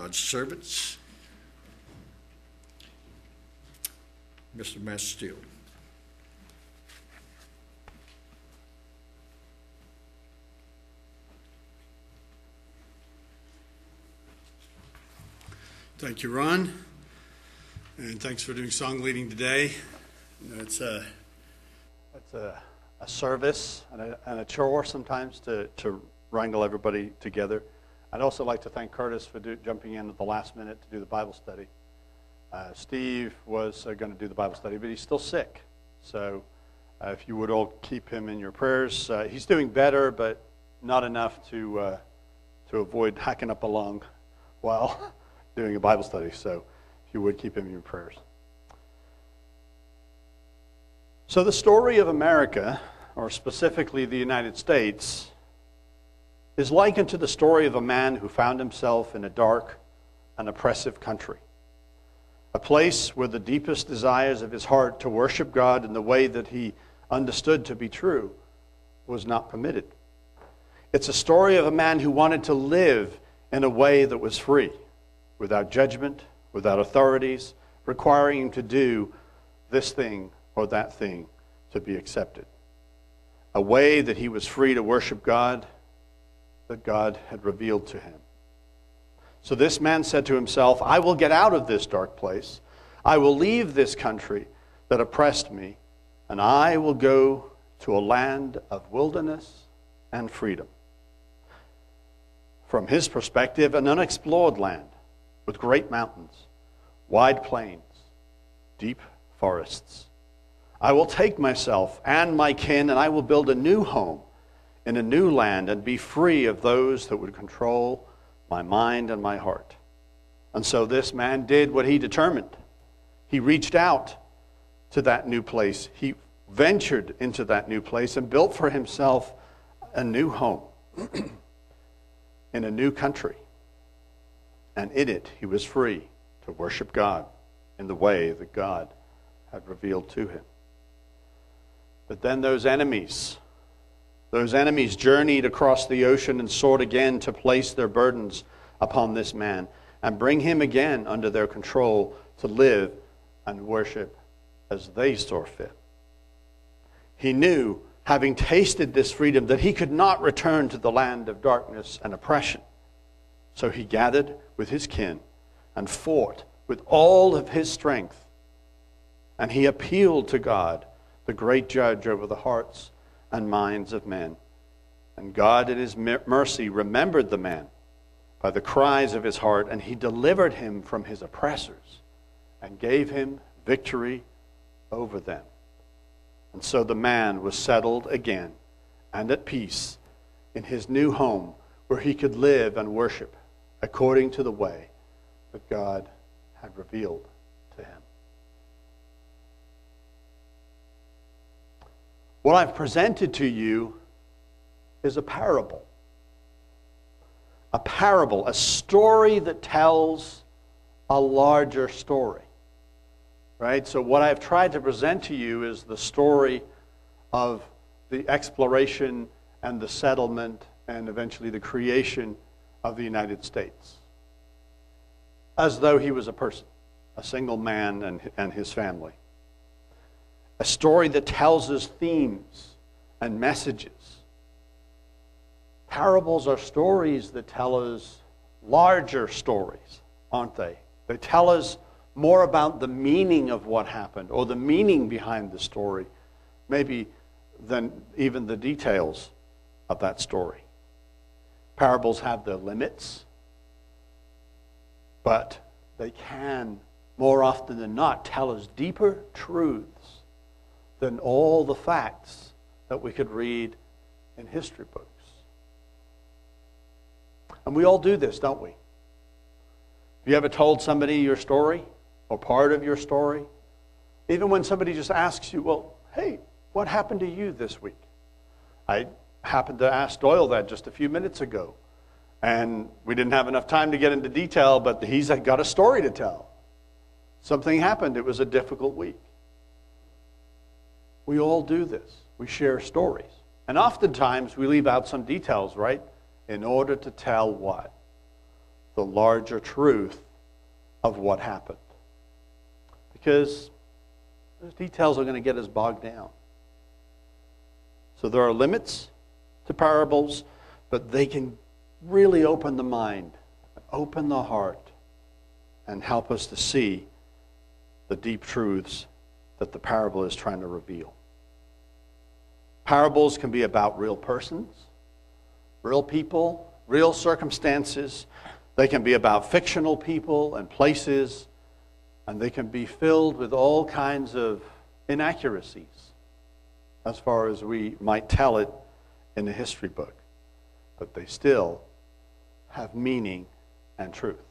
God's servants. Mr. Matt Steel. Thank you, Ron. And thanks for doing song leading today. You know, it's a, it's a, a service and a, and a chore sometimes to, to wrangle everybody together. I'd also like to thank Curtis for do, jumping in at the last minute to do the Bible study. Uh, Steve was uh, going to do the Bible study, but he's still sick. So uh, if you would all keep him in your prayers. Uh, he's doing better, but not enough to, uh, to avoid hacking up a lung while doing a Bible study. So if you would keep him in your prayers. So, the story of America, or specifically the United States, is likened to the story of a man who found himself in a dark and oppressive country. A place where the deepest desires of his heart to worship God in the way that he understood to be true was not permitted. It's a story of a man who wanted to live in a way that was free, without judgment, without authorities, requiring him to do this thing or that thing to be accepted. A way that he was free to worship God that God had revealed to him. So this man said to himself, I will get out of this dark place. I will leave this country that oppressed me, and I will go to a land of wilderness and freedom. From his perspective, an unexplored land with great mountains, wide plains, deep forests. I will take myself and my kin, and I will build a new home in a new land and be free of those that would control my mind and my heart. And so this man did what he determined. He reached out to that new place. He ventured into that new place and built for himself a new home in a new country. And in it, he was free to worship God in the way that God had revealed to him. But then those enemies, those enemies journeyed across the ocean and sought again to place their burdens upon this man and bring him again under their control to live and worship as they saw fit. He knew, having tasted this freedom, that he could not return to the land of darkness and oppression. So he gathered with his kin and fought with all of his strength. And he appealed to God the great judge over the hearts and minds of men. And God, in his mercy, remembered the man by the cries of his heart, and he delivered him from his oppressors and gave him victory over them. And so the man was settled again and at peace in his new home where he could live and worship according to the way that God had revealed to him. What I've presented to you is a parable. A parable, a story that tells a larger story. Right? So, what I've tried to present to you is the story of the exploration and the settlement and eventually the creation of the United States. As though he was a person, a single man and, and his family a story that tells us themes and messages. Parables are stories that tell us larger stories, aren't they? They tell us more about the meaning of what happened or the meaning behind the story, maybe than even the details of that story. Parables have their limits, but they can, more often than not, tell us deeper truths than all the facts that we could read in history books. And we all do this, don't we? Have you ever told somebody your story or part of your story? Even when somebody just asks you, well, hey, what happened to you this week? I happened to ask Doyle that just a few minutes ago. And we didn't have enough time to get into detail, but he's got a story to tell. Something happened. It was a difficult week. We all do this. We share stories. And oftentimes we leave out some details, right? In order to tell what? the larger truth of what happened. Because those details are going to get us bogged down. So there are limits to parables, but they can really open the mind, open the heart, and help us to see the deep truths that the parable is trying to reveal. Parables can be about real persons, real people, real circumstances. They can be about fictional people and places, and they can be filled with all kinds of inaccuracies as far as we might tell it in a history book. But they still have meaning and truth.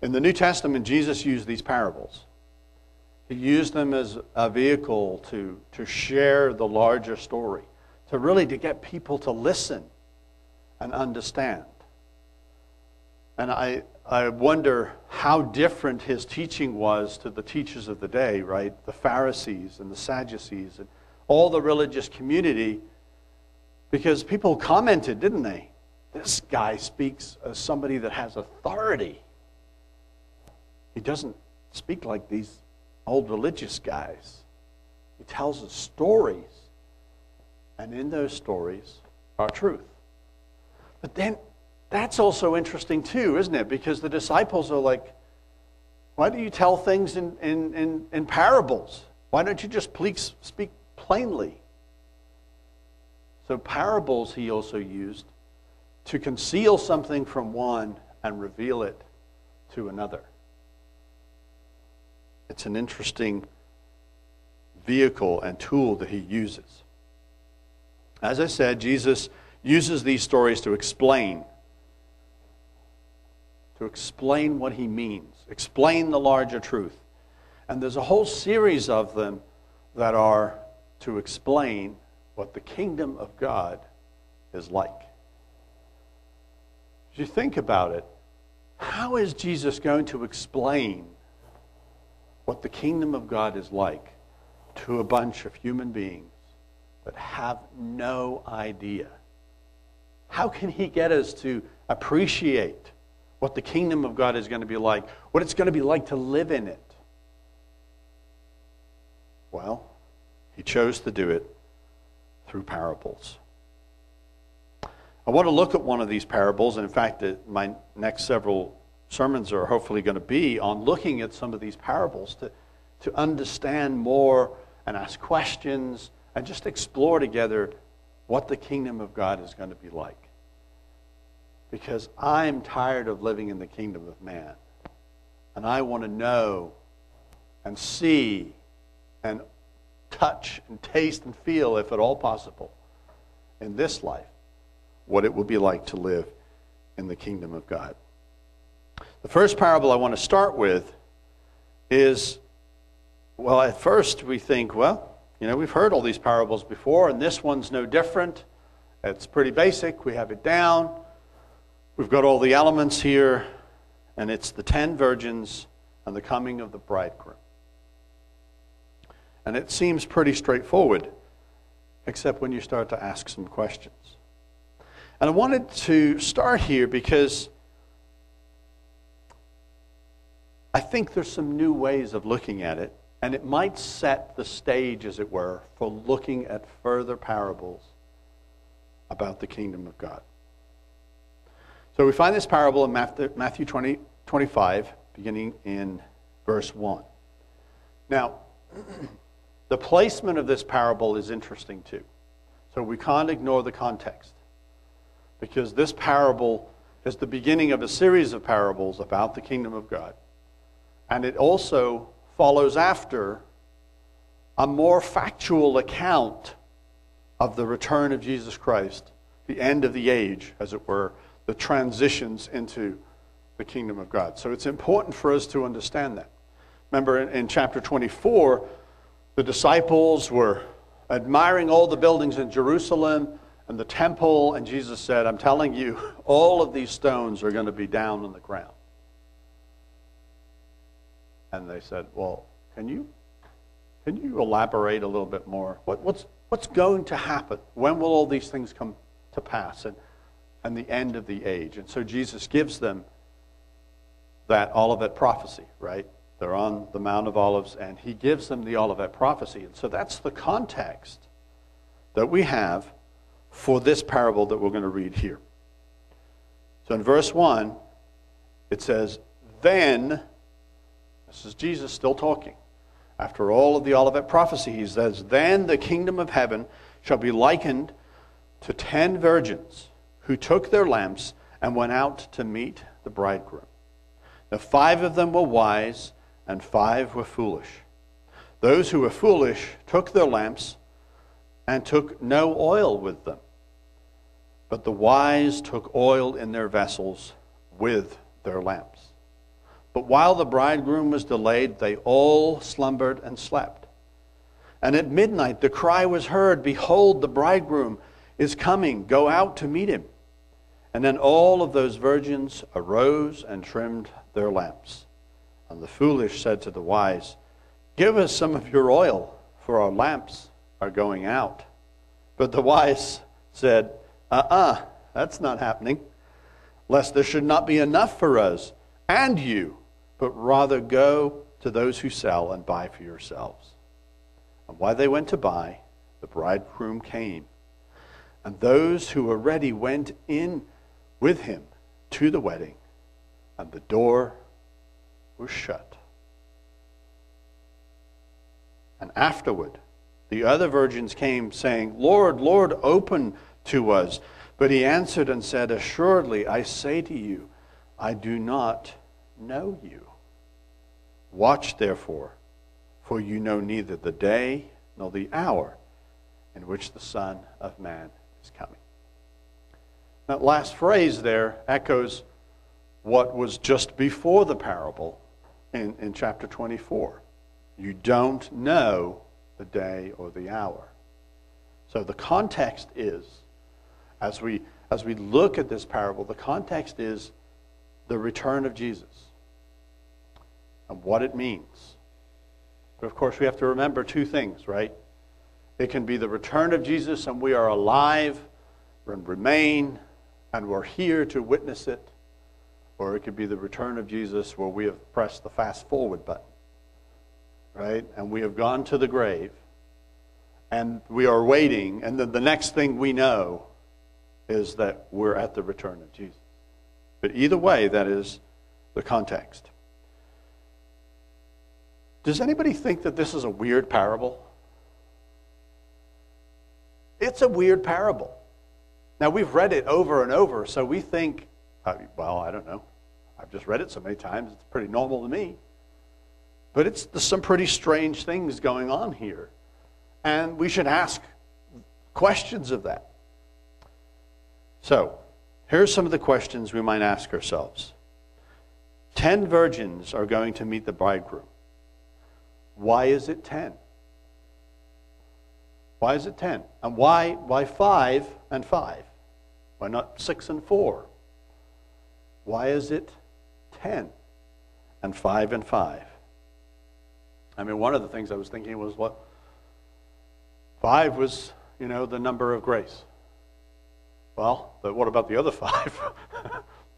In the New Testament, Jesus used these parables. He use them as a vehicle to, to share the larger story, to really to get people to listen and understand. And I, I wonder how different his teaching was to the teachers of the day, right? The Pharisees and the Sadducees and all the religious community, because people commented, didn't they? This guy speaks as somebody that has authority. He doesn't speak like these old religious guys. He tells us stories, and in those stories are truth. But then that's also interesting too, isn't it? Because the disciples are like, why do you tell things in, in, in, in parables? Why don't you just please speak plainly? So, parables he also used to conceal something from one and reveal it to another. It's an interesting vehicle and tool that he uses. As I said, Jesus uses these stories to explain to explain what he means, explain the larger truth. And there's a whole series of them that are to explain what the kingdom of God is like. As you think about it, how is Jesus going to explain what the kingdom of God is like to a bunch of human beings that have no idea? How can he get us to appreciate what the kingdom of God is going to be like, what it's going to be like to live in it? Well, he chose to do it through parables. I want to look at one of these parables, and in fact, my next several sermons are hopefully going to be on looking at some of these parables to, to understand more and ask questions and just explore together what the kingdom of God is going to be like. Because I'm tired of living in the kingdom of man. And I want to know and see and touch and taste and feel, if at all possible, in this life, what it will be like to live in the kingdom of God. The first parable I want to start with is well, at first we think, well, you know, we've heard all these parables before, and this one's no different. It's pretty basic, we have it down. We've got all the elements here, and it's the ten virgins and the coming of the bridegroom. And it seems pretty straightforward, except when you start to ask some questions. And I wanted to start here because I think there's some new ways of looking at it, and it might set the stage, as it were, for looking at further parables about the kingdom of God. So we find this parable in Matthew 20, 25, beginning in verse 1. Now, the placement of this parable is interesting too. So we can't ignore the context. Because this parable is the beginning of a series of parables about the kingdom of God. And it also follows after a more factual account of the return of Jesus Christ, the end of the age, as it were, the transitions into the kingdom of God. So it's important for us to understand that. Remember in, in chapter 24, the disciples were admiring all the buildings in Jerusalem and the temple, and Jesus said, I'm telling you, all of these stones are going to be down on the ground. And they said, Well, can you, can you elaborate a little bit more? What, what's, what's going to happen? When will all these things come to pass? And and the end of the age. And so Jesus gives them that Olivet prophecy, right? They're on the Mount of Olives, and he gives them the Olivet prophecy. And so that's the context that we have for this parable that we're going to read here. So in verse 1, it says, Then, this is Jesus still talking. After all of the Olivet prophecy, he says, Then the kingdom of heaven shall be likened to ten virgins who took their lamps and went out to meet the bridegroom. Now, five of them were wise, and five were foolish. Those who were foolish took their lamps and took no oil with them. But the wise took oil in their vessels with their lamps. But while the bridegroom was delayed, they all slumbered and slept. And at midnight the cry was heard Behold, the bridegroom is coming. Go out to meet him. And then all of those virgins arose and trimmed their lamps. And the foolish said to the wise, Give us some of your oil, for our lamps are going out. But the wise said, Uh uh-uh, uh, that's not happening, lest there should not be enough for us and you, but rather go to those who sell and buy for yourselves. And while they went to buy, the bridegroom came. And those who were ready went in with him to the wedding, and the door was shut. And afterward, the other virgins came, saying, Lord, Lord, open to us. But he answered and said, Assuredly, I say to you, I do not know you. Watch therefore, for you know neither the day nor the hour in which the Son of Man is coming. That last phrase there echoes what was just before the parable in, in chapter 24. You don't know the day or the hour. So the context is, as we, as we look at this parable, the context is the return of Jesus and what it means. But of course, we have to remember two things, right? It can be the return of Jesus and we are alive and remain and we're here to witness it or it could be the return of Jesus where we have pressed the fast forward button, right? And we have gone to the grave and we are waiting, and then the next thing we know is that we're at the return of Jesus. But either way, that is the context. Does anybody think that this is a weird parable? It's a weird parable. Now, we've read it over and over, so we think uh, well, I don't know. I've just read it so many times, it's pretty normal to me. But it's some pretty strange things going on here. And we should ask questions of that. So, here's some of the questions we might ask ourselves. Ten virgins are going to meet the bridegroom. Why is it ten? Why is it ten? And why, why five and five? Why not six and four? Why is it 10 and 5 and 5? I mean, one of the things I was thinking was what? 5 was, you know, the number of grace. Well, but what about the other five?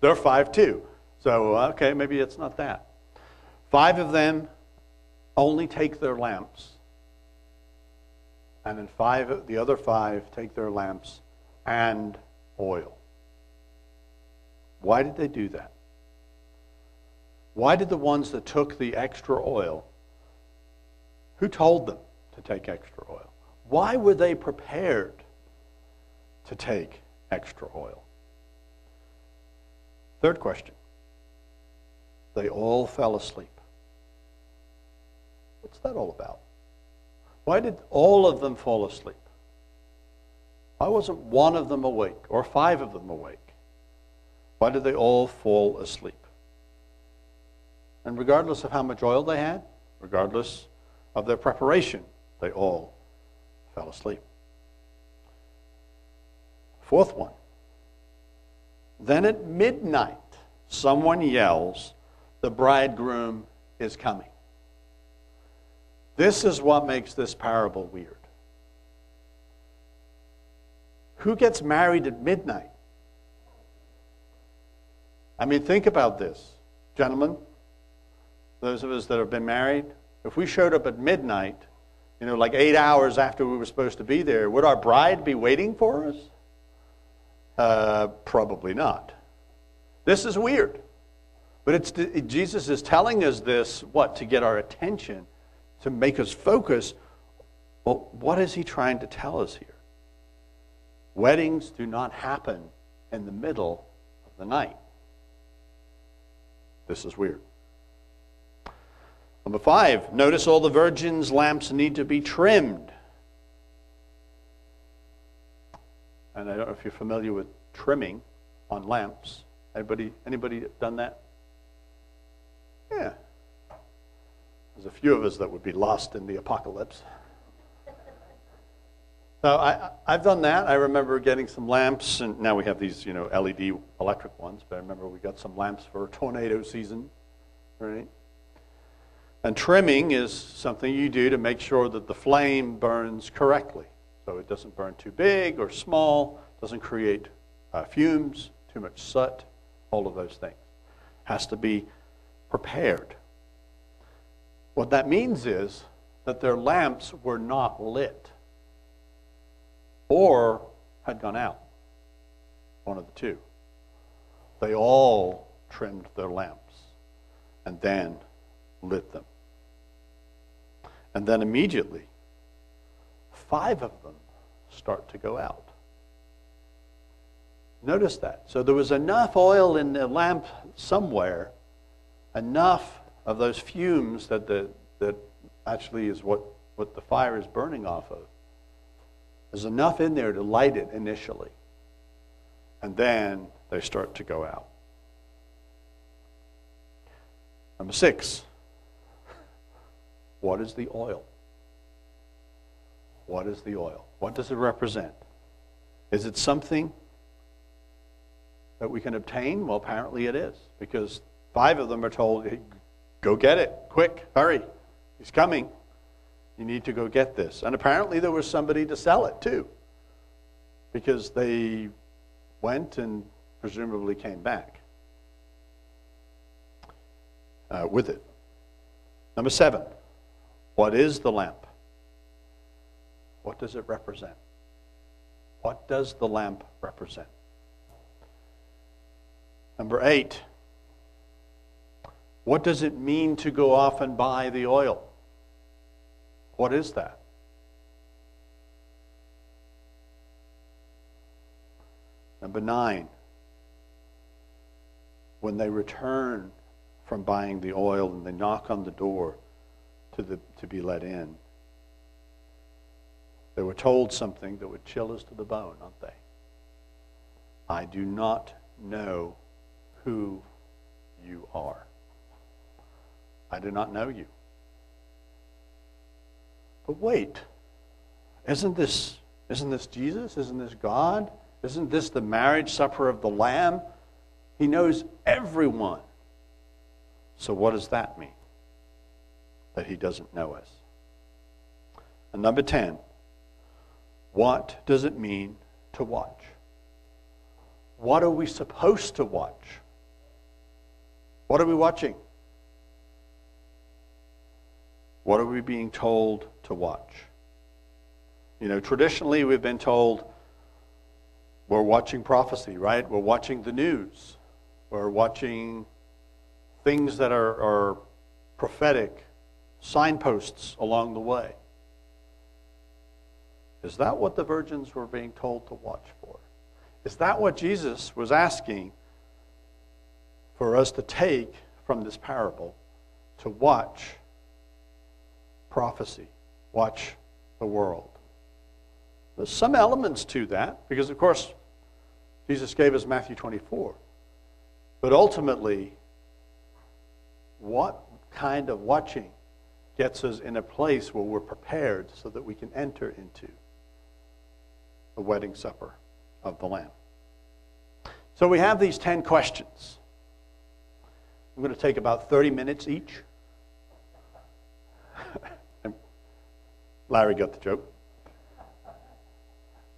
They're five too. So, okay, maybe it's not that. Five of them only take their lamps. And then five, the other five take their lamps and oil. Why did they do that? Why did the ones that took the extra oil, who told them to take extra oil? Why were they prepared to take extra oil? Third question. They all fell asleep. What's that all about? Why did all of them fall asleep? Why wasn't one of them awake or five of them awake? Why did they all fall asleep? And regardless of how much oil they had, regardless of their preparation, they all fell asleep. Fourth one. Then at midnight, someone yells, The bridegroom is coming. This is what makes this parable weird. Who gets married at midnight? I mean, think about this, gentlemen, those of us that have been married. If we showed up at midnight, you know, like eight hours after we were supposed to be there, would our bride be waiting for us? Uh, probably not. This is weird. But it's, Jesus is telling us this, what? To get our attention, to make us focus. Well, what is he trying to tell us here? Weddings do not happen in the middle of the night. This is weird. Number five, notice all the virgins' lamps need to be trimmed. And I don't know if you're familiar with trimming on lamps. Anybody, anybody done that? Yeah. There's a few of us that would be lost in the apocalypse. So I, I've done that. I remember getting some lamps, and now we have these, you know, LED electric ones. But I remember we got some lamps for tornado season, right? And trimming is something you do to make sure that the flame burns correctly, so it doesn't burn too big or small, doesn't create uh, fumes, too much soot, all of those things. Has to be prepared. What that means is that their lamps were not lit or had gone out. One of the two. They all trimmed their lamps and then lit them. And then immediately, five of them start to go out. Notice that. So there was enough oil in the lamp somewhere, enough of those fumes that, the, that actually is what, what the fire is burning off of. There's enough in there to light it initially. And then they start to go out. Number six, what is the oil? What is the oil? What does it represent? Is it something that we can obtain? Well, apparently it is, because five of them are told, go get it, quick, hurry, he's coming. You need to go get this. And apparently there was somebody to sell it too, because they went and presumably came back uh, with it. Number seven, what is the lamp? What does it represent? What does the lamp represent? Number eight, what does it mean to go off and buy the oil? What is that? Number nine, when they return from buying the oil and they knock on the door to, the, to be let in, they were told something that would chill us to the bone, aren't they? I do not know who you are. I do not know you. But wait, isn't this, isn't this Jesus? Isn't this God? Isn't this the marriage supper of the Lamb? He knows everyone. So, what does that mean? That he doesn't know us. And number 10, what does it mean to watch? What are we supposed to watch? What are we watching? What are we being told to watch? You know, traditionally we've been told we're watching prophecy, right? We're watching the news. We're watching things that are, are prophetic, signposts along the way. Is that what the virgins were being told to watch for? Is that what Jesus was asking for us to take from this parable to watch prophecy, watch the world. There's some elements to that, because of course, Jesus gave us Matthew 24. But ultimately, what kind of watching gets us in a place where we're prepared so that we can enter into the wedding supper of the Lamb? So we have these 10 questions. I'm going to take about 30 minutes each. Larry got the joke.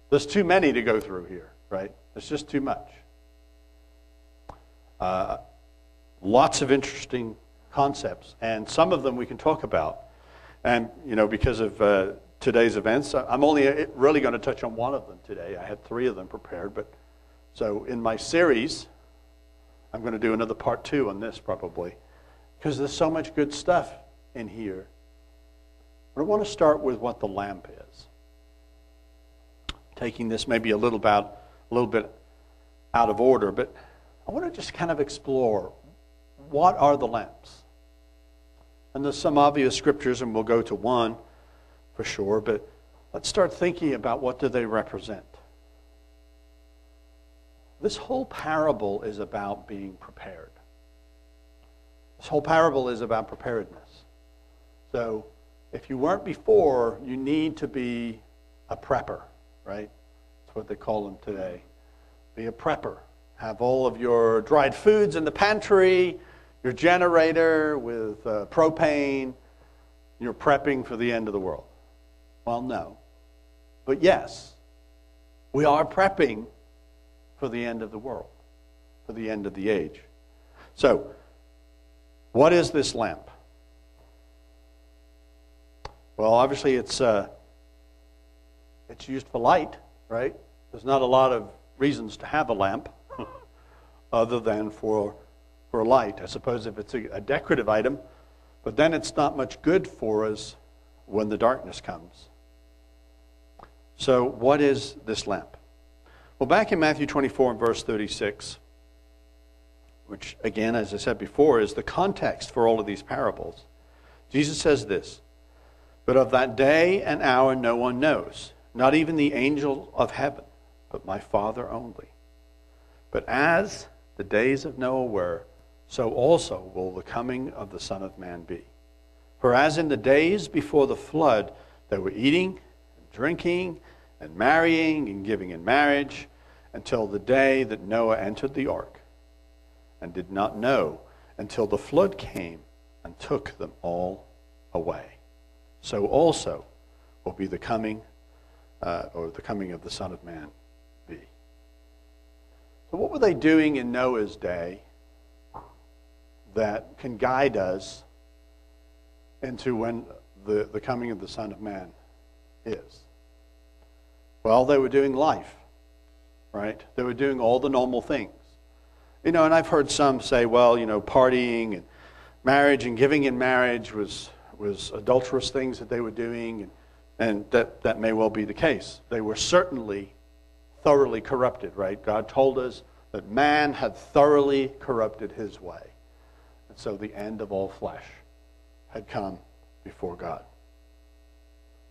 There's too many to go through here, right? There's just too much. Uh, lots of interesting concepts, and some of them we can talk about. And, you know, because of uh, today's events, I'm only uh, really going to touch on one of them today. I had three of them prepared, but so in my series, I'm going to do another part two on this probably, because there's so much good stuff in here. But I want to start with what the lamp is. Taking this maybe a little about a little bit out of order, but I want to just kind of explore what are the lamps? And there's some obvious scriptures, and we'll go to one for sure, but let's start thinking about what do they represent. This whole parable is about being prepared. This whole parable is about preparedness. So, if you weren't before, you need to be a prepper, right? That's what they call them today. Be a prepper. Have all of your dried foods in the pantry, your generator with uh, propane. You're prepping for the end of the world. Well, no. But yes, we are prepping for the end of the world, for the end of the age. So, what is this lamp? Well, obviously, it's, uh, it's used for light, right? There's not a lot of reasons to have a lamp other than for, for light. I suppose if it's a, a decorative item, but then it's not much good for us when the darkness comes. So, what is this lamp? Well, back in Matthew 24 and verse 36, which, again, as I said before, is the context for all of these parables, Jesus says this But of that day and hour no one knows, not even the angel of heaven, but my Father only. But as the days of Noah were, so also will the coming of the Son of Man be. For as in the days before the flood, they were eating and drinking and marrying and giving in marriage until the day that Noah entered the ark and did not know until the flood came and took them all away. So also will be the coming uh, or the coming of the Son of Man be. So what were they doing in Noah's day that can guide us into when the, the coming of the Son of Man is? Well, they were doing life, right? They were doing all the normal things. You know, and I've heard some say, well, you know, partying and marriage and giving in marriage was, was adulterous things that they were doing, and, and that, that may well be the case. They were certainly thoroughly corrupted, right? God told us that man had thoroughly corrupted his way. And so the end of all flesh had come before God.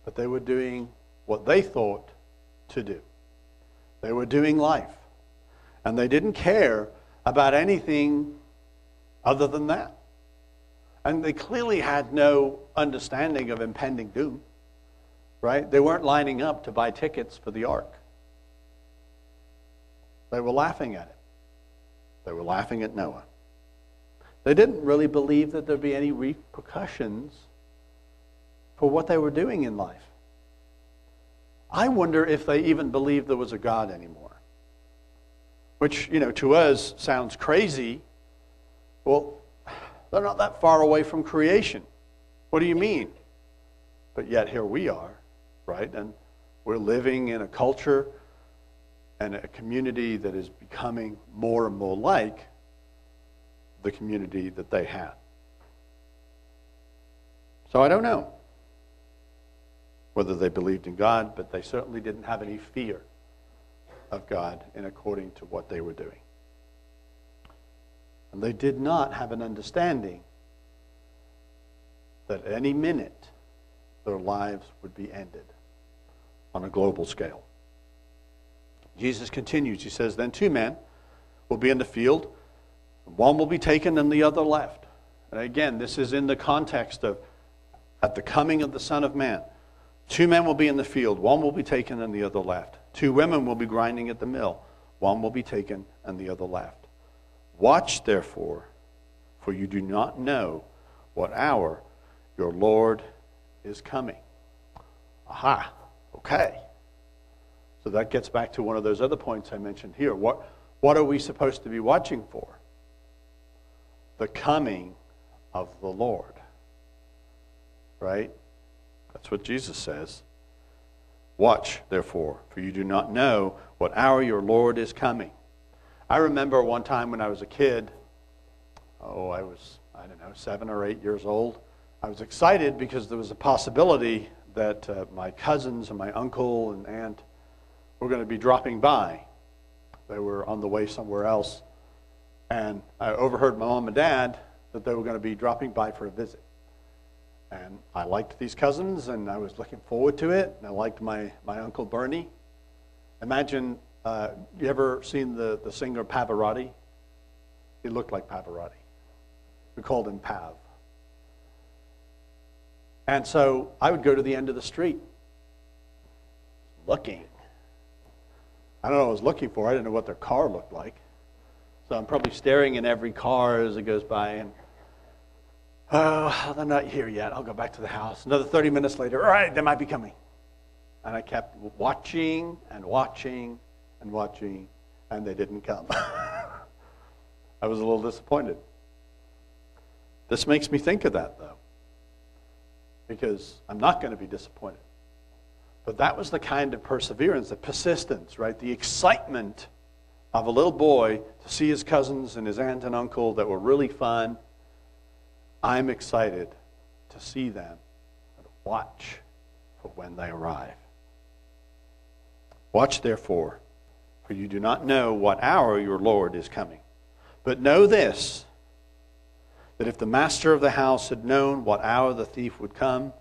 But they were doing what they thought to do. They were doing life. And they didn't care about anything other than that. And they clearly had no understanding of impending doom, right? They weren't lining up to buy tickets for the ark. They were laughing at it. They were laughing at Noah. They didn't really believe that there'd be any repercussions for what they were doing in life. I wonder if they even believed there was a God anymore. Which, you know, to us sounds crazy. Well, they're not that far away from creation. What do you mean? But yet here we are, right? And we're living in a culture and a community that is becoming more and more like the community that they had. So I don't know whether they believed in God, but they certainly didn't have any fear of God in according to what they were doing. And they did not have an understanding that at any minute their lives would be ended on a global scale. Jesus continues. He says, Then two men will be in the field, one will be taken and the other left. And again, this is in the context of at the coming of the Son of Man. Two men will be in the field, one will be taken and the other left. Two women will be grinding at the mill, one will be taken and the other left. Watch, therefore, for you do not know what hour your Lord is coming. Aha, okay. So that gets back to one of those other points I mentioned here. What, what are we supposed to be watching for? the coming of the Lord. Right? That's what Jesus says. Watch, therefore, for you do not know what hour your Lord is coming. I remember one time when I was a kid, oh, I was, I don't know, seven or eight years old. I was excited because there was a possibility that uh, my cousins and my uncle and aunt were going to be dropping by. They were on the way somewhere else. And I overheard my mom and dad that they were going to be dropping by for a visit. And I liked these cousins, and I was looking forward to it. And I liked my, my Uncle Bernie. Imagine, uh, you ever seen the, the singer Pavarotti? He looked like Pavarotti. We called him Pav. And so I would go to the end of the street looking. I don't know what I was looking for. I didn't know what their car looked like. So I'm probably staring in every car as it goes by and Oh, they're not here yet. I'll go back to the house. Another 30 minutes later, all right, they might be coming. And I kept watching and watching and watching, and they didn't come. I was a little disappointed. This makes me think of that, though, because I'm not going to be disappointed. But that was the kind of perseverance, the persistence, right? The excitement of a little boy to see his cousins and his aunt and uncle that were really fun I'm excited to see them and watch for when they arrive. Watch, therefore, for you do not know what hour your Lord is coming. But know this that if the master of the house had known what hour the thief would come,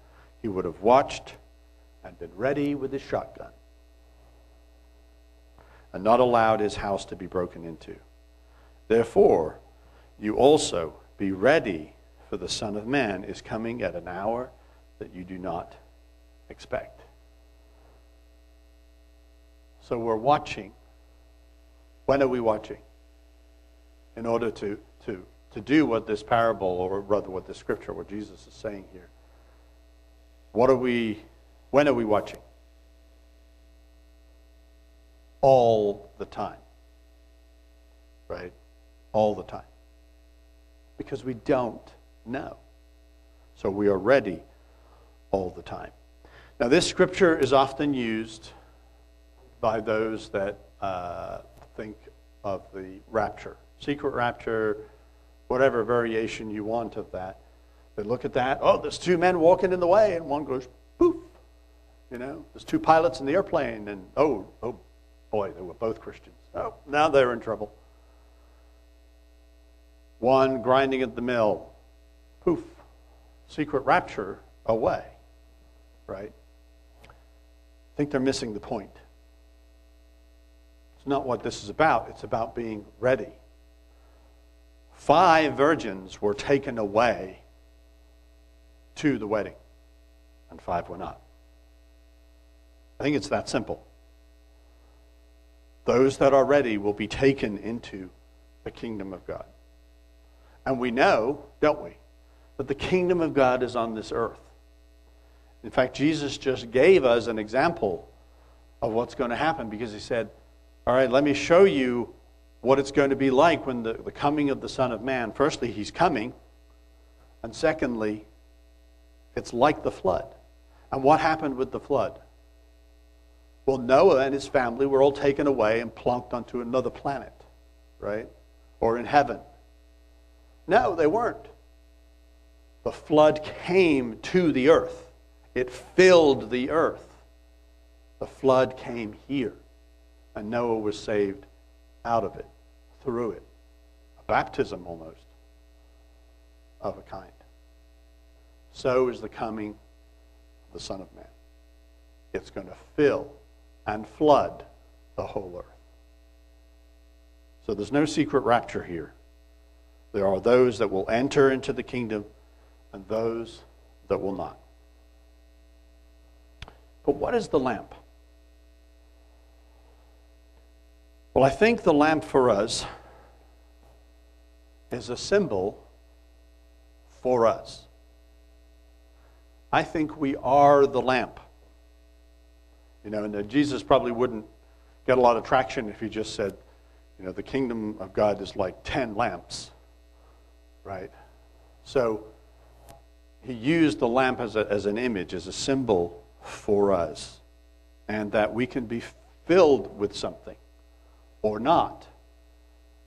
he would have watched and been ready with his shotgun and not allowed his house to be broken into. Therefore, you also be ready for the Son of Man is coming at an hour that you do not expect. So we're watching. When are we watching? In order to, to, to do what this parable, or rather what this scripture, what Jesus is saying here. What are we, when are we watching? All the time. Right? All the time. Because we don't know. So we are ready all the time. Now, this scripture is often used by those that uh, think of the rapture, secret rapture, whatever variation you want of that. They look at that. Oh, there's two men walking in the way, and one goes poof. You know, there's two pilots in the airplane, and oh, oh, boy, they were both Christians. Oh, now they're in trouble. One grinding at the mill, poof, secret rapture away, right? I think they're missing the point. It's not what this is about, it's about being ready. Five virgins were taken away to the wedding, and five were not. I think it's that simple. Those that are ready will be taken into the kingdom of God. And we know, don't we, that the kingdom of God is on this earth. In fact, Jesus just gave us an example of what's going to happen because he said, All right, let me show you what it's going to be like when the, the coming of the Son of Man. Firstly, he's coming. And secondly, it's like the flood. And what happened with the flood? Well, Noah and his family were all taken away and plunked onto another planet, right? Or in heaven. No, they weren't the flood came to the earth, it filled the earth. The flood came here, and Noah was saved out of it, through it. A baptism almost of a kind. So is the coming of the Son of Man. It's going to fill and flood the whole earth. So there's no secret rapture here. There are those that will enter into the kingdom and those that will not. But what is the lamp? Well, I think the lamp for us is a symbol for us. I think we are the lamp. You know, and uh, Jesus probably wouldn't get a lot of traction if he just said, you know, the kingdom of God is like 10 lamps right? So he used the lamp as, a, as an image, as a symbol for us, and that we can be filled with something or not.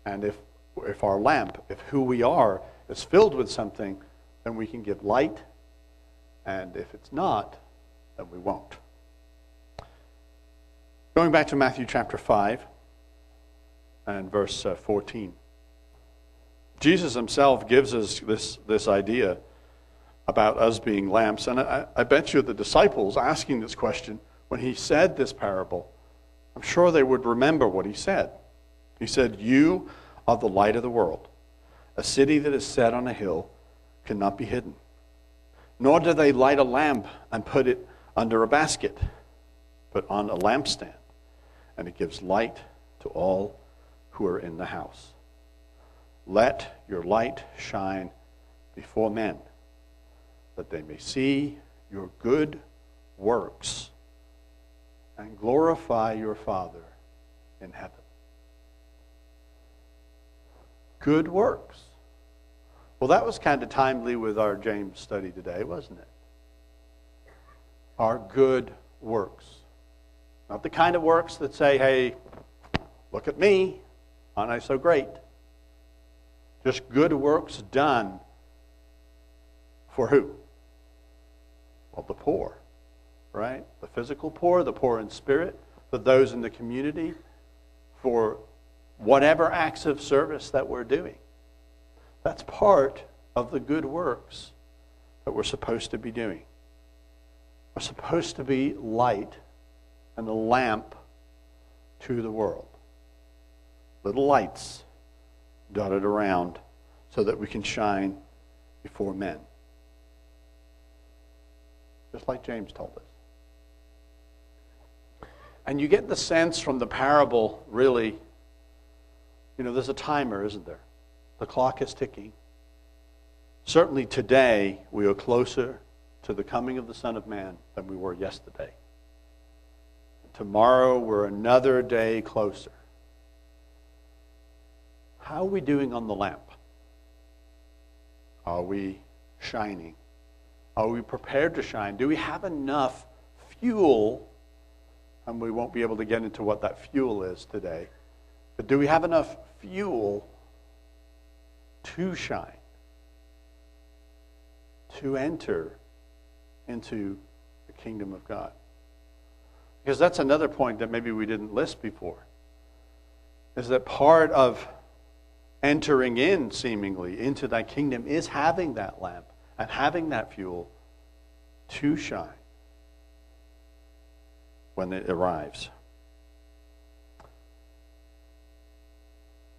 And if, if our lamp, if who we are, is filled with something, then we can give light, and if it's not, then we won't. Going back to Matthew chapter 5 and verse uh, 14. Jesus himself gives us this, this idea about us being lamps. And I, I bet you the disciples asking this question, when he said this parable, I'm sure they would remember what he said. He said, You are the light of the world. A city that is set on a hill cannot be hidden. Nor do they light a lamp and put it under a basket, but on a lampstand, and it gives light to all who are in the house. Let your light shine before men, that they may see your good works and glorify your Father in heaven. Good works. Well, that was kind of timely with our James study today, wasn't it? Our good works. Not the kind of works that say, hey, look at me, aren't I so great? Just good works done for who? Well, the poor, right? The physical poor, the poor in spirit, for those in the community, for whatever acts of service that we're doing. That's part of the good works that we're supposed to be doing. We're supposed to be light and a lamp to the world. Little lights dotted around so that we can shine before men. Just like James told us. And you get the sense from the parable, really, you know, there's a timer, isn't there? The clock is ticking. Certainly today, we are closer to the coming of the Son of Man than we were yesterday. Tomorrow, we're another day closer. How are we doing on the lamp? Are we shining? Are we prepared to shine? Do we have enough fuel? And we won't be able to get into what that fuel is today. But do we have enough fuel to shine? To enter into the kingdom of God? Because that's another point that maybe we didn't list before. Is that part of entering in, seemingly, into that kingdom is having that lamp and having that fuel to shine when it arrives.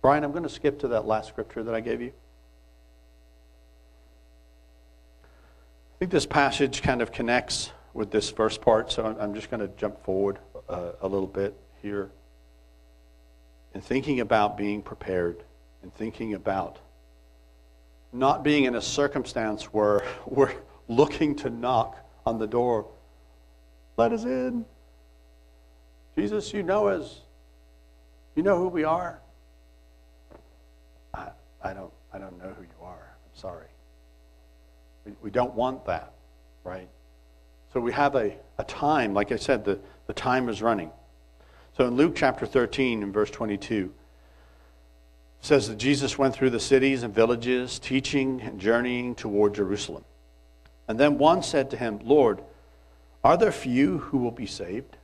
Brian, I'm going to skip to that last scripture that I gave you. I think this passage kind of connects with this first part, so I'm just going to jump forward uh, a little bit here. In thinking about being prepared and thinking about not being in a circumstance where we're looking to knock on the door. Let us in. Jesus, you know us. You know who we are. I, I don't I don't know who you are. I'm sorry. We, we don't want that, right? So we have a, a time, like I said, the, the time is running. So in Luke chapter 13 and verse 22, says that Jesus went through the cities and villages, teaching and journeying toward Jerusalem. And then one said to him, Lord, are there few who will be saved?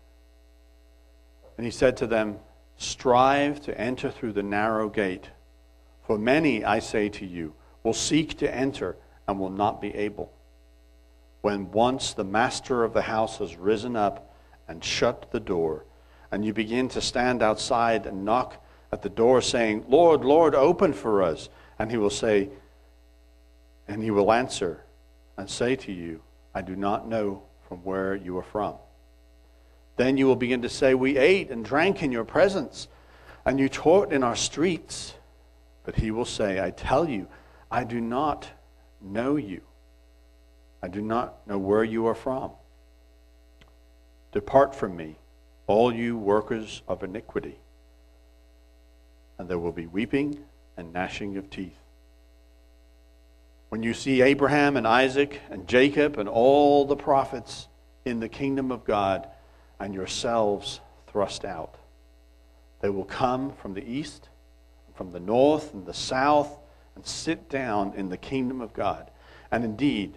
And he said to them, Strive to enter through the narrow gate. For many, I say to you, will seek to enter and will not be able. When once the master of the house has risen up and shut the door, and you begin to stand outside and knock at the door saying, Lord, Lord, open for us. And he will say, and he will answer and say to you, I do not know from where you are from. Then you will begin to say, We ate and drank in your presence, and you taught in our streets. But he will say, I tell you, I do not know you. I do not know where you are from. Depart from me, all you workers of iniquity and there will be weeping and gnashing of teeth. When you see Abraham and Isaac and Jacob and all the prophets in the kingdom of God and yourselves thrust out, they will come from the east, from the north and the south, and sit down in the kingdom of God. And indeed,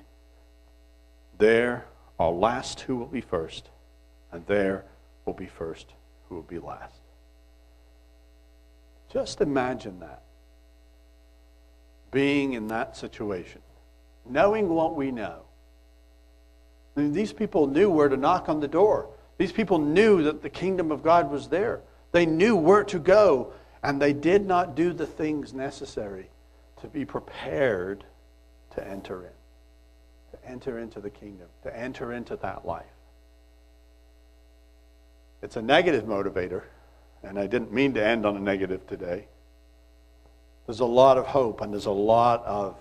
there are last who will be first, and there will be first who will be last. Just imagine that. Being in that situation, knowing what we know. I mean, these people knew where to knock on the door. These people knew that the kingdom of God was there. They knew where to go, and they did not do the things necessary to be prepared to enter in, to enter into the kingdom, to enter into that life. It's a negative motivator, and I didn't mean to end on a negative today. There's a lot of hope and there's a lot of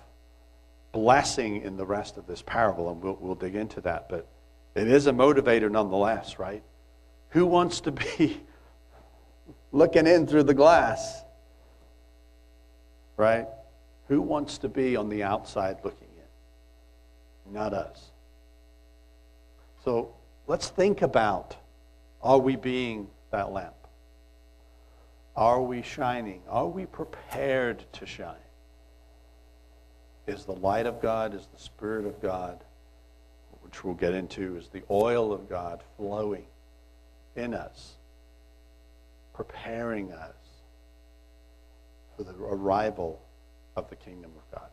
blessing in the rest of this parable, and we'll, we'll dig into that. But it is a motivator nonetheless, right? Who wants to be looking in through the glass? Right? Who wants to be on the outside looking in? Not us. So let's think about are we being that lamp? Are we shining? Are we prepared to shine? Is the light of God, is the Spirit of God, which we'll get into, is the oil of God flowing in us, preparing us for the arrival of the kingdom of God?